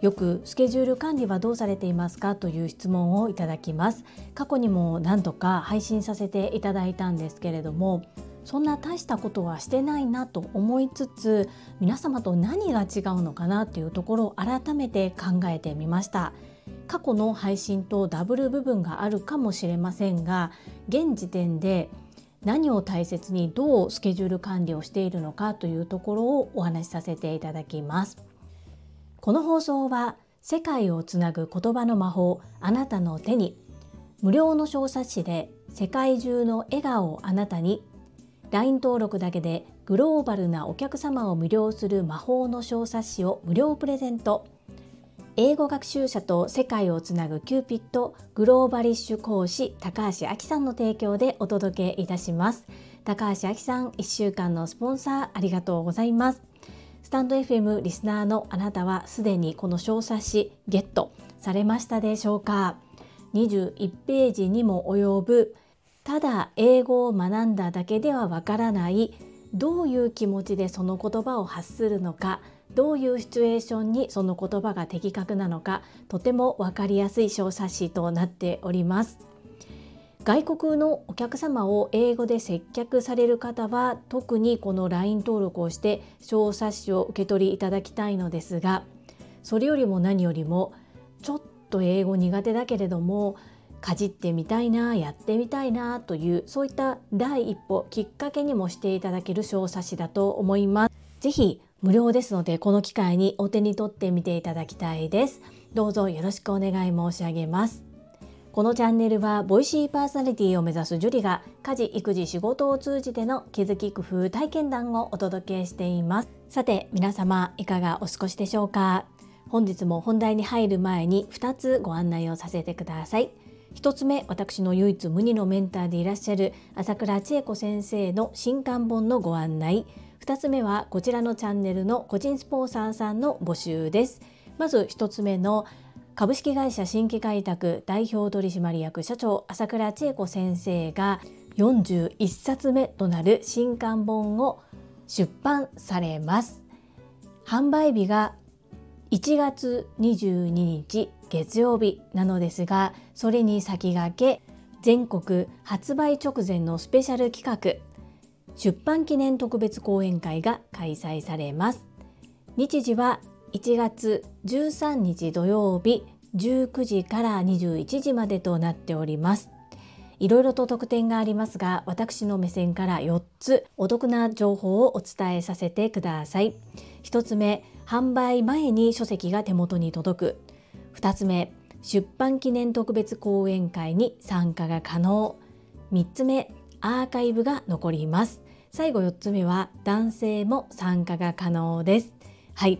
よくスケジュール管理はどうされていますかという質問をいただきます。過去にも何度か配信させていただいたんですけれどもそんな大したことはしてないなと思いつつ皆様と何が違うのかなっていうところを改めて考えてみました。過去の配信とダブル部分があるかもしれませんが現時点で何を大切にどうスケジュール管理をしているのかというところをお話しさせていただきます。この放送は世界をつなぐ言葉の魔法あなたの手に。無料の小冊子で世界中の笑顔をあなたに。LINE 登録だけでグローバルなお客様を魅了する魔法の小冊子を無料プレゼント。英語学習者と世界をつなぐキューピットグローバリッシュ講師高橋明さんの提供でお届けいたします。高橋明さん1週間のスポンサーありがとうございます。スタンド FM リスナーのあなたはすでにこの小冊子ゲットされましたでしょうか？21ページにも及ぶただ英語を学んだだけではわからないどういう気持ちでその言葉を発するのか？どういうシチュエーションにその言葉が的確なのかとても分かりやすい小冊子となっております外国のお客様を英語で接客される方は特にこの LINE 登録をして小冊子を受け取りいただきたいのですがそれよりも何よりもちょっと英語苦手だけれどもかじってみたいなやってみたいなというそういった第一歩きっかけにもしていただける小冊子だと思います。ぜひ無料ですのでこの機会にお手に取ってみていただきたいです。どうぞよろしくお願い申し上げます。このチャンネルはボイシーパーソナリティを目指すジュリが家事育児仕事を通じての気づき工夫体験談をお届けしていますさて皆様いかがお過ごしでしょうか？本日も本題に入る前に2つご案内をさせてください1つ目私の唯一無二のメンターでいらっしゃる朝倉千恵子先生の新刊本のご案内2つ目はこちらのチャンネルの個人スポンサーさんの募集です。まず1つ目の株式会社新規開拓代表取締役社長朝倉千恵子先生が41冊目となる新刊本を出版されます。販売日が1月22日月曜日なのですがそれに先駆け全国発売直前のスペシャル企画出版記念特別講演会が開催されます。日時は1月13日土曜日19時から21時までとなっております。いろいろと特典がありますが私の目線から4つお得な情報をお伝えさせてください。1つ目販売前に書籍が手元に届く。2つ目出版記念特別講演会に参加が可能。3つ目アーカイブが残ります。最後4つ目は男性も参加が可能です。はい。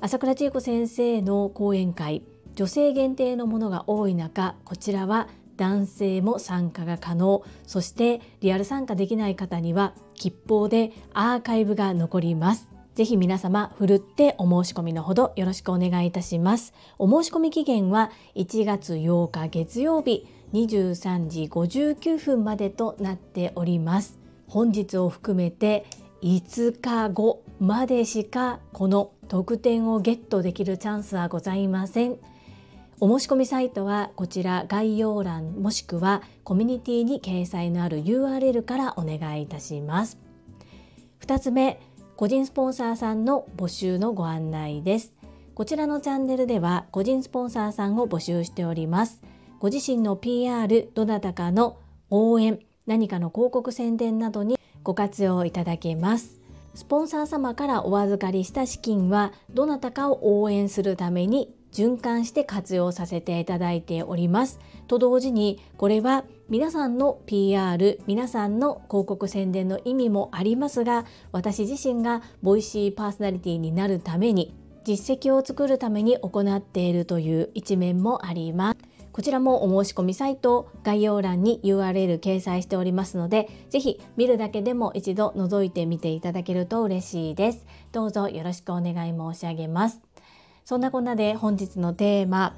朝倉千恵子先生の講演会女性限定のものが多い中こちらは男性も参加が可能。そしてリアル参加できない方には吉報でアーカイブが残ります。ぜひ皆様ふるってお申し込みのほどよろしくお願いいたします。お申し込み期限は1月8日月曜日23時59分までとなっております。本日を含めて5日後までしかこの特典をゲットできるチャンスはございません。お申し込みサイトはこちら概要欄もしくはコミュニティに掲載のある URL からお願いいたします。2つ目個人スポンサーさんの募集のご案内です。こちらのチャンネルでは個人スポンサーさんを募集しております。ご自身の PR どなたかの応援何かの広告宣伝などにご活用いただけますスポンサー様からお預かりした資金はどなたかを応援するために循環して活用させていただいております。と同時にこれは皆さんの PR 皆さんの広告宣伝の意味もありますが私自身がボイシーパーソナリティになるために実績を作るために行っているという一面もあります。こちらもお申し込みサイト概要欄に URL 掲載しておりますのでぜひ見るだけでも一度覗いてみていただけると嬉しいです。どうぞよろしくお願い申し上げます。そんなこんなで本日のテーマ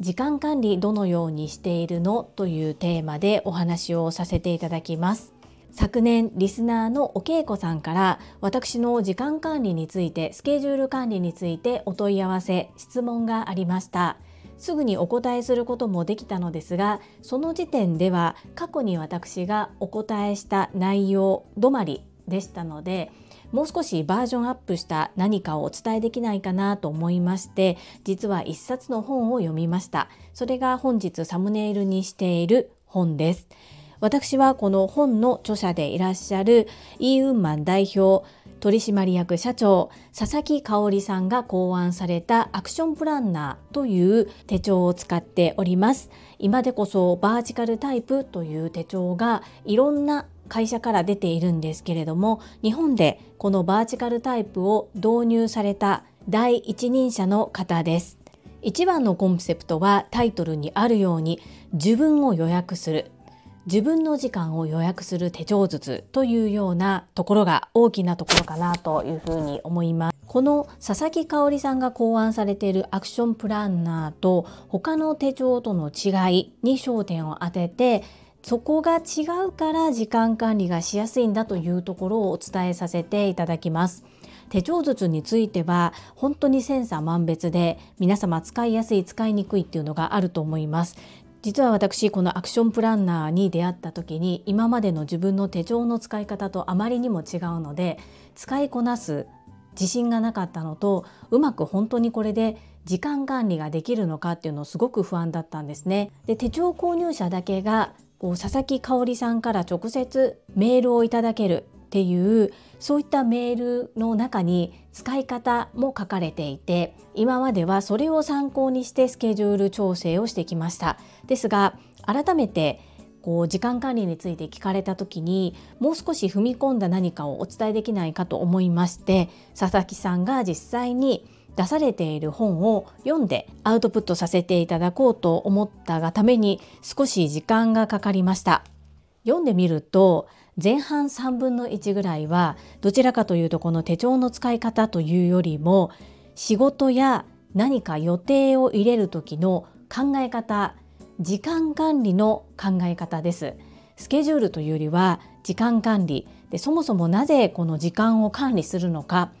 時間管理どのようにしているのというテーマでお話をさせていただきます昨年リスナーのお稽古さんから私の時間管理についてスケジュール管理についてお問い合わせ質問がありましたすぐにお答えすることもできたのですがその時点では過去に私がお答えした内容止まりでしたのでもう少しバージョンアップした何かをお伝えできないかなと思いまして実は一冊の本を読みました。それが本日サムネイルにしている本です。私はこの本の著者でいらっしゃるイーウンマン代表取締役社長佐々木香織さんが考案されたアクションプランナーという手帳を使っております。今でこそバーチカルタイプという手帳がいろんな会社から出ているんですけれども日本でこのバーチカルタイプを導入された第一人者の方です。一番のコンセプトはタイトルにあるように自分を予約する。自分の時間を予約する手帳術というようなところが大きなところかなというふうに思います。この佐々木香織さんが考案されているアクションプランナーと他の手帳との違いに焦点を当ててそこが違うから時間管理がしやすいんだというところをお伝えさせていただきます。手帳術については本当に千差万別で皆様使いやすい使いにくいっていうのがあると思います実は私このアクションプランナーに出会った時に今までの自分の手帳の使い方とあまりにも違うので使いこなす自信がなかったのとうまく本当にこれで時間管理ができるのかっていうのをすごく不安だったんですね。で手帳購入者だけがこう佐々木香織さんから直接メールをいただけるっていうそういったメールの中に使い方も書かれていて今まではそれを参考にしてスケジュール調整をしてきました。ですが改めてこう時間管理について聞かれた時にもう少し踏み込んだ何かをお伝えできないかと思いまして佐々木さんが実際に出されている本を読んでアウトプットさせていただこうと思ったがために少し時間がかかりました。読んでみると前半3分の1ぐらいはどちらかというとこの手帳の使い方というよりも仕事や何か予定を入れる時の考え方時間管理の考え方です。スケジュールというよりは時間管理。でそもそもなぜこの時間を管理するのか。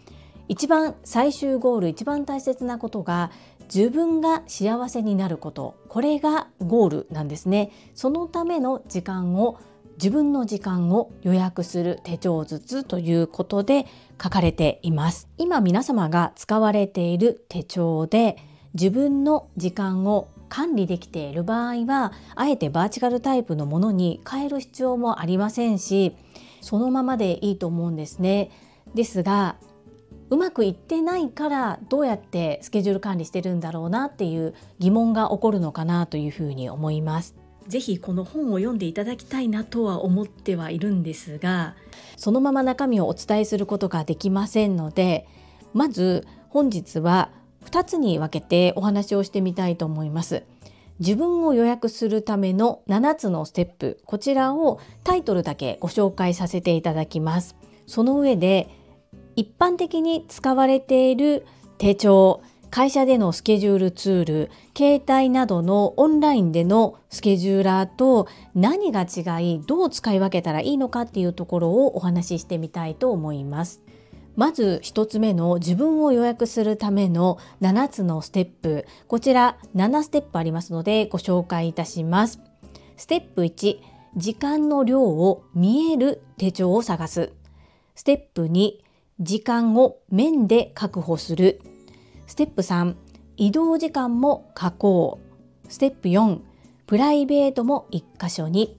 一番最終ゴール一番大切なことが自分が幸せになること。これがゴールなんですね。そのための時間を自分の時間を予約する手帳術ということで書かれています。今皆様が使われている手帳で自分の時間を管理できている場合はあえてバーチカルタイプのものに変える必要もありませんしそのままでいいと思うんですね。ですがうまくいってないからどうやってスケジュール管理してるんだろうなっていう疑問が起こるのかなというふうに思います。ぜひこの本を読んでいただきたいなとは思ってはいるんですがそのまま中身をお伝えすることができませんのでまず本日は2つに分けてお話をしてみたいと思います。自分を予約するための7つのステップこちらをタイトルだけご紹介させていただきますその上で一般的に使われている手帳会社でのスケジュールツール携帯などのオンラインでのスケジューラーと何が違いどう使い分けたらいいのかっていうところをお話ししてみたいと思います。まず1つ目の自分を予約するための7つのステップこちら7ステップありますのでご紹介いたします。ステップ1時間の量を見える手帳を探すステップ2時間を面で確保するステップ3移動時間も書こうステップ4プライベートも1箇所に。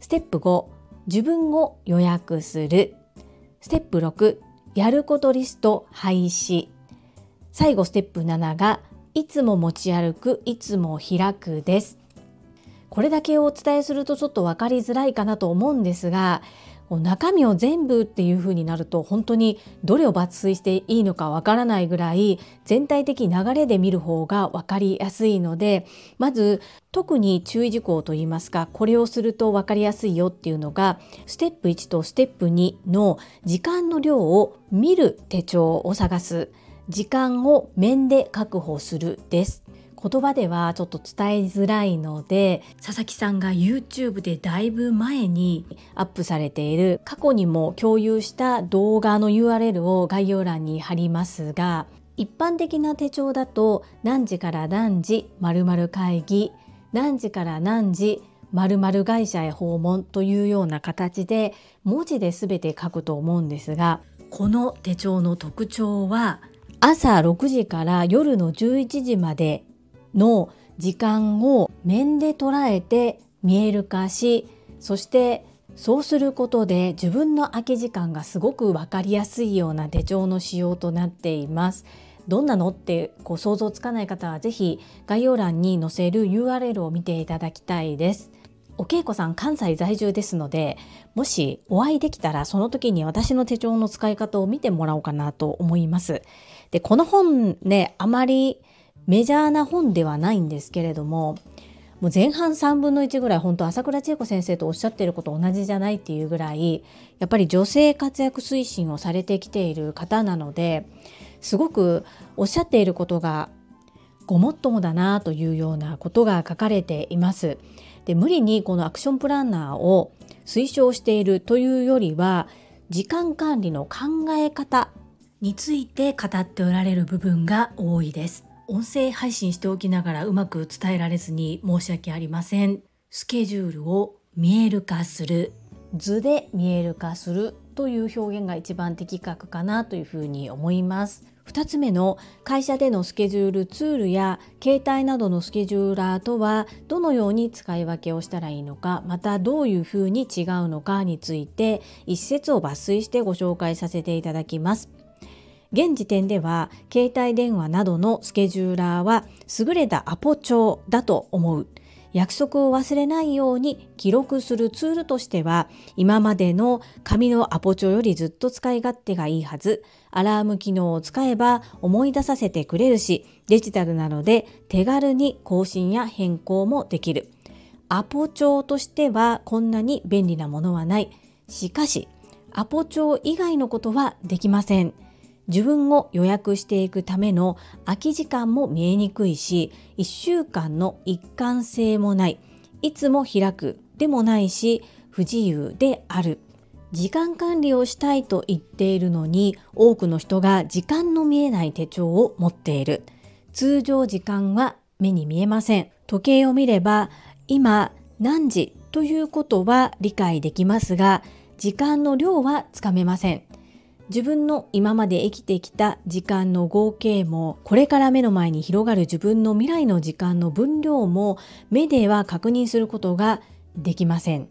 ステップ5自分を予約する。ステップ6やることリスト廃止。最後ステップ7がいつも持ち歩くいつも開くです。これだけお伝えするとちょっと分かりづらいかなと思うんですが中身を全部っていう風になると本当にどれを抜粋していいのかわからないぐらい全体的流れで見る方が分かりやすいのでまず特に注意事項といいますかこれをすると分かりやすいよっていうのがステップ1とステップ2の時間の量を見る手帳を探す時間を面で確保するです。言葉ではちょっと伝えづらいので佐々木さんが YouTube でだいぶ前にアップされている過去にも共有した動画の URL を概要欄に貼りますが一般的な手帳だと何時から何時〇〇会議何時から何時〇〇会社へ訪問というような形で文字で全て書くと思うんですがこの手帳の特徴は朝6時から夜の11時までの時間を面で捉えて見える化しそしてそうすることで自分の空き時間がすごく分かりやすいような手帳の仕様となっています。どんなのってこう想像つかない方は是非概要欄に載せる URL を見ていただきたいです。お稽古さん関西在住ですのでもしお会いできたらその時に私の手帳の使い方を見てもらおうかなと思います。でこの本ねあまりメジャーな本ではないんですけれどももう前半3分の1ぐらい本当朝倉千恵子先生とおっしゃっていること同じじゃないっていうぐらいやっぱり女性活躍推進をされてきている方なのですごくおっしゃっていることがごもっともだなというようなことが書かれています。で無理にこのアクションプランナーを推奨しているというよりは時間管理の考え方について語っておられる部分が多いです。音声配信しておきながらうまく伝えられずに申し訳ありません。スケジュールを見える化する図で見える化するという表現が一番的確かなというふうに思います。2つ目の会社でのスケジュールツールや携帯などのスケジューラーとはどのように使い分けをしたらいいのかまたどういうふうに違うのかについて一節を抜粋してご紹介させていただきます。現時点では携帯電話などのスケジューラーは優れたアポ帳だと思う。約束を忘れないように記録するツールとしては今までの紙のアポ帳よりずっと使い勝手がいいはず。アラーム機能を使えば思い出させてくれるしデジタルなので手軽に更新や変更もできる。アポ帳としてはこんなに便利なものはない。しかしアポ帳以外のことはできません。自分を予約していくための空き時間も見えにくいし1週間の一貫性もない。いつも開くでもないし不自由である。時間管理をしたいと言っているのに多くの人が時間の見えない手帳を持っている。通常時間は目に見えません。時計を見れば今何時ということは理解できますが時間の量はつかめません。自分の今まで生きてきた時間の合計もこれから目の前に広がる自分の未来の時間の分量も目では確認することができません。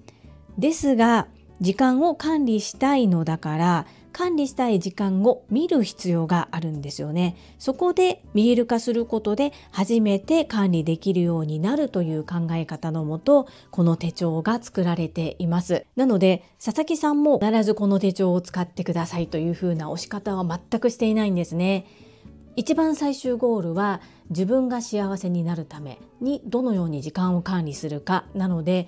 ですが時間を管理したいのだから管理したい時間を見る必要があるんですよね。そこで見える化することで初めて管理できるようになるという考え方のもと、この手帳が作られています。なので、佐々木さんも必ずこの手帳を使ってくださいというふうな押し方は全くしていないんですね。一番最終ゴールは自分が幸せになるためにどのように時間を管理するかなので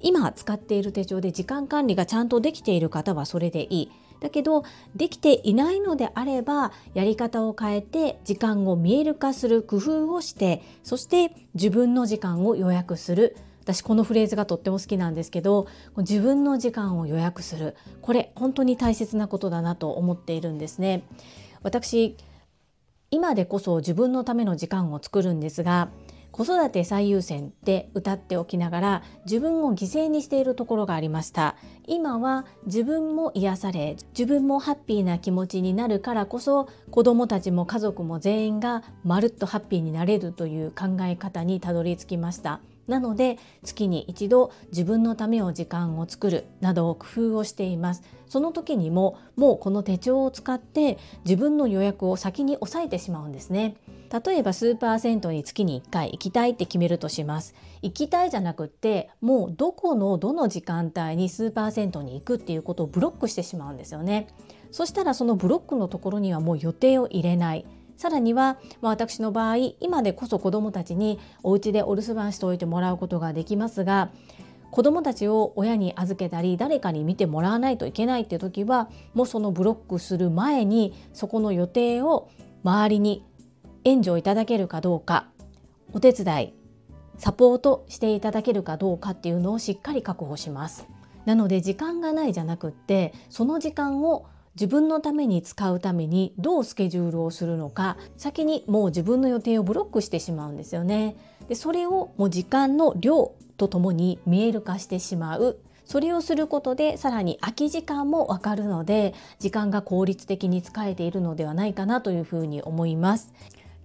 今使っている手帳で時間管理がちゃんとできている方はそれでいい。だけどできていないのであればやり方を変えて時間を見える化する工夫をしてそして自分の時間を予約する。私このフレーズがとっても好きなんですけど自分の時間を予約する。これ本当に大切なことだなと思っているんですね。私今でこそ自分のための時間を作るんですが子育て最優先って歌っておきながら自分を犠牲にしているところがありました。今は自分も癒され自分もハッピーな気持ちになるからこそ子どもたちも家族も全員がまるっとハッピーになれるという考え方にたどり着きました。なので月に一度自分のためを時間を作るなどを工夫をしています。その時にももうこの手帳を使って自分の予約を先に抑えてしまうんですね。例えばスーパー銭湯に月に1回行きたいって決めるとします。行きたいじゃなくってもうどこのどの時間帯にスーパー銭湯に行くっていうことをブロックしてしまうんですよね。そしたらそのブロックのところにはもう予定を入れない。さらには、まあ、私の場合今でこそ子どもたちにお家でお留守番しておいてもらうことができますが子どもたちを親に預けたり誰かに見てもらわないといけないっていう時はもうそのブロックする前にそこの予定を周りに援助をいただけるかどうかお手伝いサポートしていただけるかどうかっていうのをしっかり確保しますなので時間がないじゃなくってその時間を自分のために使うためにどうスケジュールをするのか先にもう自分の予定をブロックしてしまうんですよね。でそれをもう時間の量とともに見える化してしまうそれをすることでさらに空き時間もわかるので時間が効率的に使えているのではないかなというふうに思います。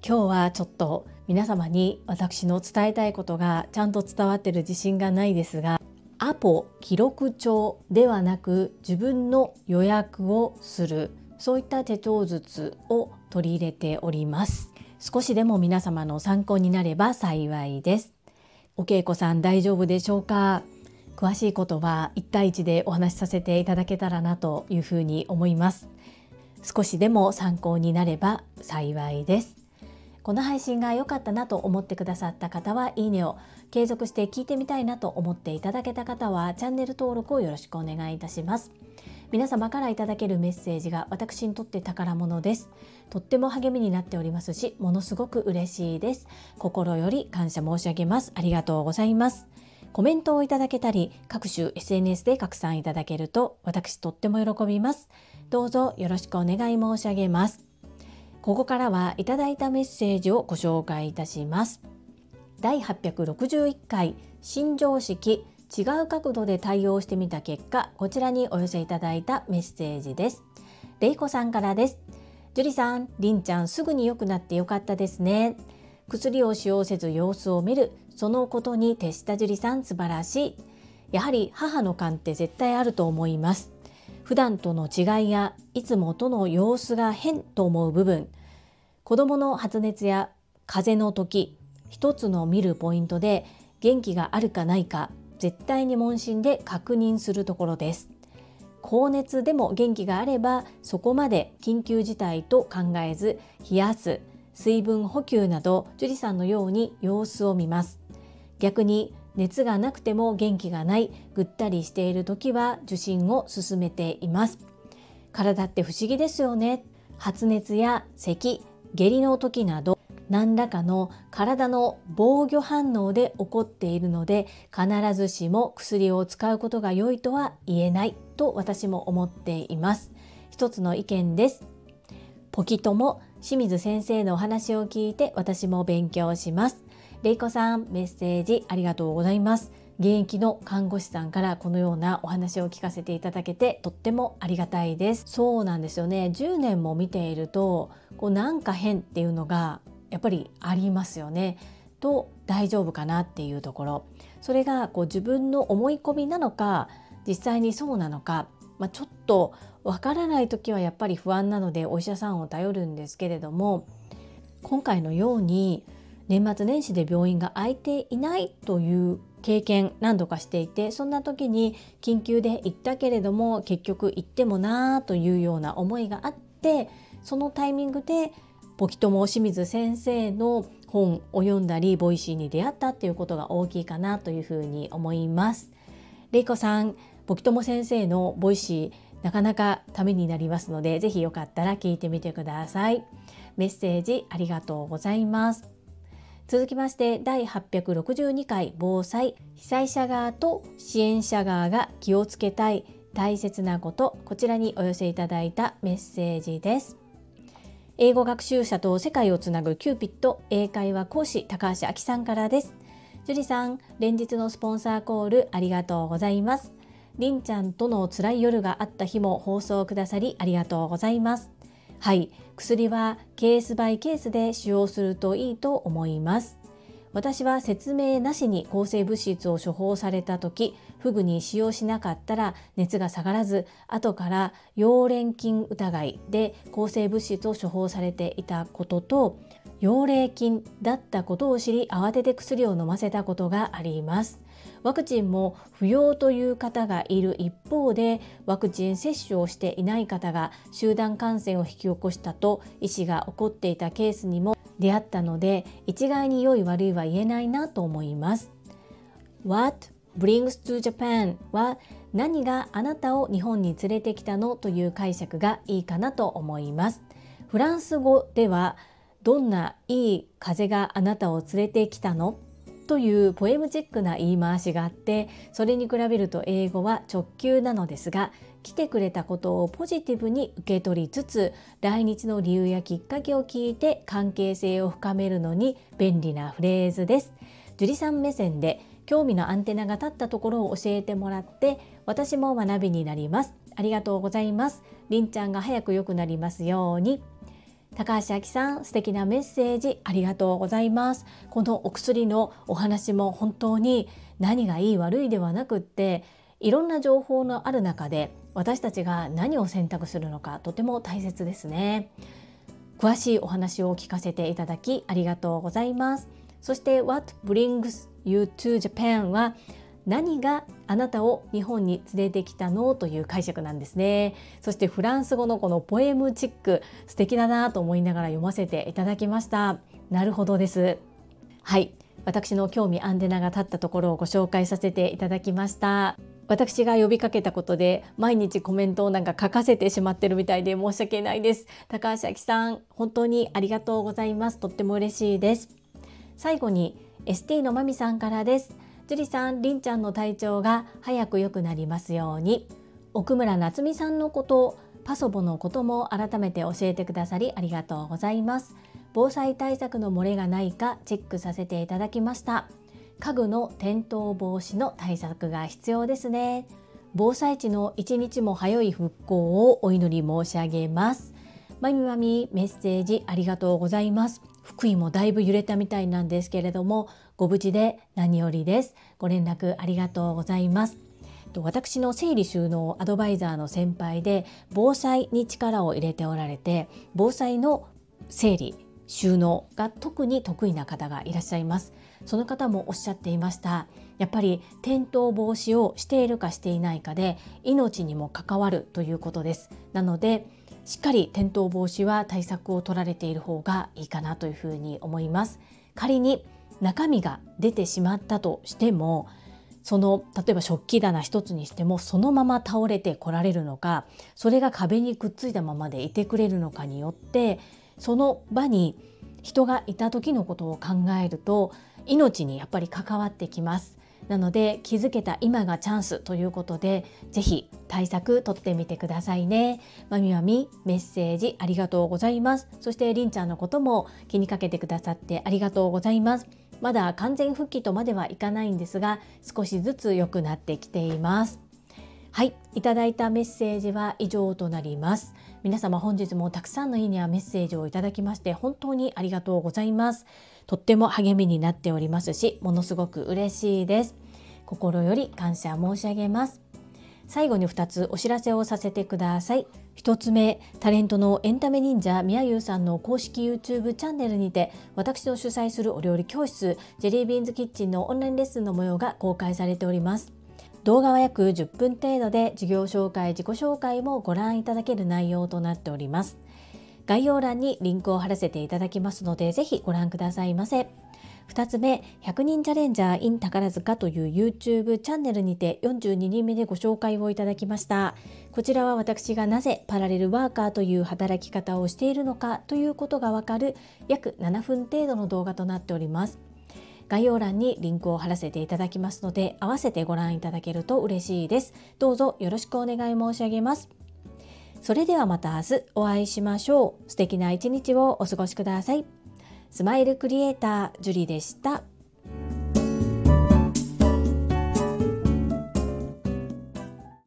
今日はちょっと皆様に私の伝えたいことがちゃんと伝わってる自信がないですがアポ記録帳ではなく自分の予約をするそういった手帳術を取り入れております。少しでも皆様の参考になれば幸いです。お稽古さん大丈夫でしょうか？詳しいことは1対1でお話しさせていただけたらなというふうに思います。少しでも参考になれば幸いです。この配信が良かったなと思ってくださった方はいいねを継続して聞いてみたいなと思っていただけた方はチャンネル登録をよろしくお願いいたします。皆様からいただけるメッセージが私にとって宝物です。とっても励みになっておりますしものすごく嬉しいです。心より感謝申し上げます。ありがとうございます。コメントをいただけたり各種 SNS で拡散いただけると私とっても喜びます。どうぞよろしくお願い申し上げます。ここからはいただいたメッセージをご紹介いたします。第861回新常識違う角度で対応してみた結果、こちらにお寄せいただいたメッセージです。れいこさんからです。樹里さん、りんちゃんすぐに良くなってよかったですね。薬を使用せず様子を見る、そのことに徹した樹里さん素晴らしい。やはり母の勘って絶対あると思います。普段との違いやいつもとの様子が変と思う部分。子どもの発熱や風邪の時一つの見るポイントで元気があるかないか絶対に問診で確認するところです。高熱でも元気があればそこまで緊急事態と考えず冷やす水分補給など樹里さんのように様子を見ます。逆に熱がなくても元気がないぐったりしている時は受診を勧めています。体って不思議ですよね。発熱や咳下痢の時など何らかの体の防御反応で起こっているので必ずしも薬を使うことが良いとは言えないと私も思っています。一つの意見です。ポキとも清水先生のお話を聞いて私も勉強します。れいこさん、メッセージありがとうございます。現役の看護師さんからこのようなお話を聞かせていただけてとってもありがたいです。そうなんですよね。10年も見ていると、こうなんか変っていうのがやっぱりありますよね。と大丈夫かなっていうところ。それがこう自分の思い込みなのか、実際にそうなのか、まあ、ちょっとわからない時はやっぱり不安なのでお医者さんを頼るんですけれども今回のように年末年始で病院が空いていないという経験何度かしていてそんな時に緊急で行ったけれども結局行ってもなあというような思いがあってそのタイミングでポキトモ清水先生の本を読んだりボイシーに出会ったっていうことが大きいかなというふうに思います。れいこさん、ポキトモ先生のボイシーなかなかためになりますのでぜひよかったら聞いてみてください。メッセージありがとうございます。続きまして第862回防災被災者側と支援者側が気をつけたい大切なことこちらにお寄せいただいたメッセージです。英語学習者と世界をつなぐキューピット英会話講師高橋明さんからです。樹里さん連日のスポンサーコールありがとうございます。りんちゃんとの辛い夜があった日も放送くださりありがとうございます。はい。薬はケースバイケースで使用するといいと思います。私は説明なしに抗生物質を処方された時フグに使用しなかったら熱が下がらず後から溶連菌疑いで抗生物質を処方されていたことと溶霊菌だったことを知り慌てて薬を飲ませたことがあります。ワクチンも不要という方がいる一方でワクチン接種をしていない方が集団感染を引き起こしたと医師が起こっていたケースにも出会ったので一概に良い悪いは言えないなと思います。What brings to Japan は何があなたを日本に連れてきたのという解釈がいいかなと思います。フランス語ではどんないい風があなたを連れてきたの？というポエムチックな言い回しがあってそれに比べると英語は直球なのですが来てくれたことをポジティブに受け取りつつ来日の理由やきっかけを聞いて関係性を深めるのに便利なフレーズです。樹里さん目線で興味のアンテナが立ったところを教えてもらって私も学びになります。ありがとうございます。りんちゃんが早く良くなりますように。高橋明さん素敵なメッセージありがとうございます。このお薬のお話も本当に何がいい悪いではなくっていろんな情報のある中で私たちが何を選択するのかとても大切ですね。詳しいお話を聞かせていただきありがとうございます。そして What brings you to Japan は何があなたを日本に連れてきたのという解釈なんですね。そしてフランス語のこのポエムチック素敵だなと思いながら読ませていただきました。なるほどです。はい。私の興味アンテナが立ったところをご紹介させていただきました。私が呼びかけたことで毎日コメントをなんか書かせてしまってるみたいで申し訳ないです。高橋明さん本当にありがとうございます。とっても嬉しいです。最後に ST のまみさんからです。樹里さん、りんちゃんの体調が早く良くなりますように。奥村夏美さんのこと、パソボのことも改めて教えてくださりありがとうございます。防災対策の漏れがないかチェックさせていただきました。家具の転倒防止の対策が必要ですね。防災地の一日も早い復興をお祈り申し上げます。まみまみメッセージありがとうございます。福井もだいぶ揺れたみたいなんですけれどもご無事で何よりです。ご連絡ありがとうございます。私の整理収納アドバイザーの先輩で防災に力を入れておられて防災の整理収納が特に得意な方がいらっしゃいます。その方もおっしゃっていました。やっぱり転倒防止をしているかしていないかで命にも関わるということです。なのでしっかり転倒防止は対策を取られている方がいいかなというふうに思います。仮に中身が出てしまったとしてもその例えば食器棚一つにしてもそのまま倒れてこられるのかそれが壁にくっついたままでいてくれるのかによってその場に人がいた時のことを考えると命にやっぱり関わってきます。なので気づけた今がチャンスということでぜひ対策取ってみてくださいね。まみまみメッセージありがとうございます。そしてりんちゃんのことも気にかけてくださってありがとうございます。まだ完全復帰とまではいかないんですが少しずつ良くなってきていますはい、いただいたメッセージは以上となります。皆様本日もたくさんのいいねやメッセージをいただきまして本当にありがとうございます。とっても励みになっておりますし、ものすごく嬉しいです。心より感謝申し上げます。最後に2つお知らせをさせてください。1つ目、タレントのエンタメ忍者みやゆうさんの公式 YouTube チャンネルにて私の主催するお料理教室ジェリービーンズキッチンのオンラインレッスンの模様が公開されております。動画は約10分程度で授業紹介、自己紹介もご覧いただける内容となっております。概要欄にリンクを貼らせていただきますので、ぜひご覧くださいませ。2つ目、100人チャレンジャー in 宝塚という YouTube チャンネルにて42人目でご紹介をいただきました。こちらは私がなぜパラレルワーカーという働き方をしているのかということがわかる約7分程度の動画となっております。概要欄にリンクを貼らせていただきますので、合わせてご覧いただけると嬉しいです。どうぞよろしくお願い申し上げます。それではまた明日お会いしましょう。素敵な一日をお過ごしください。スマイルクリエイター、ジュリでした。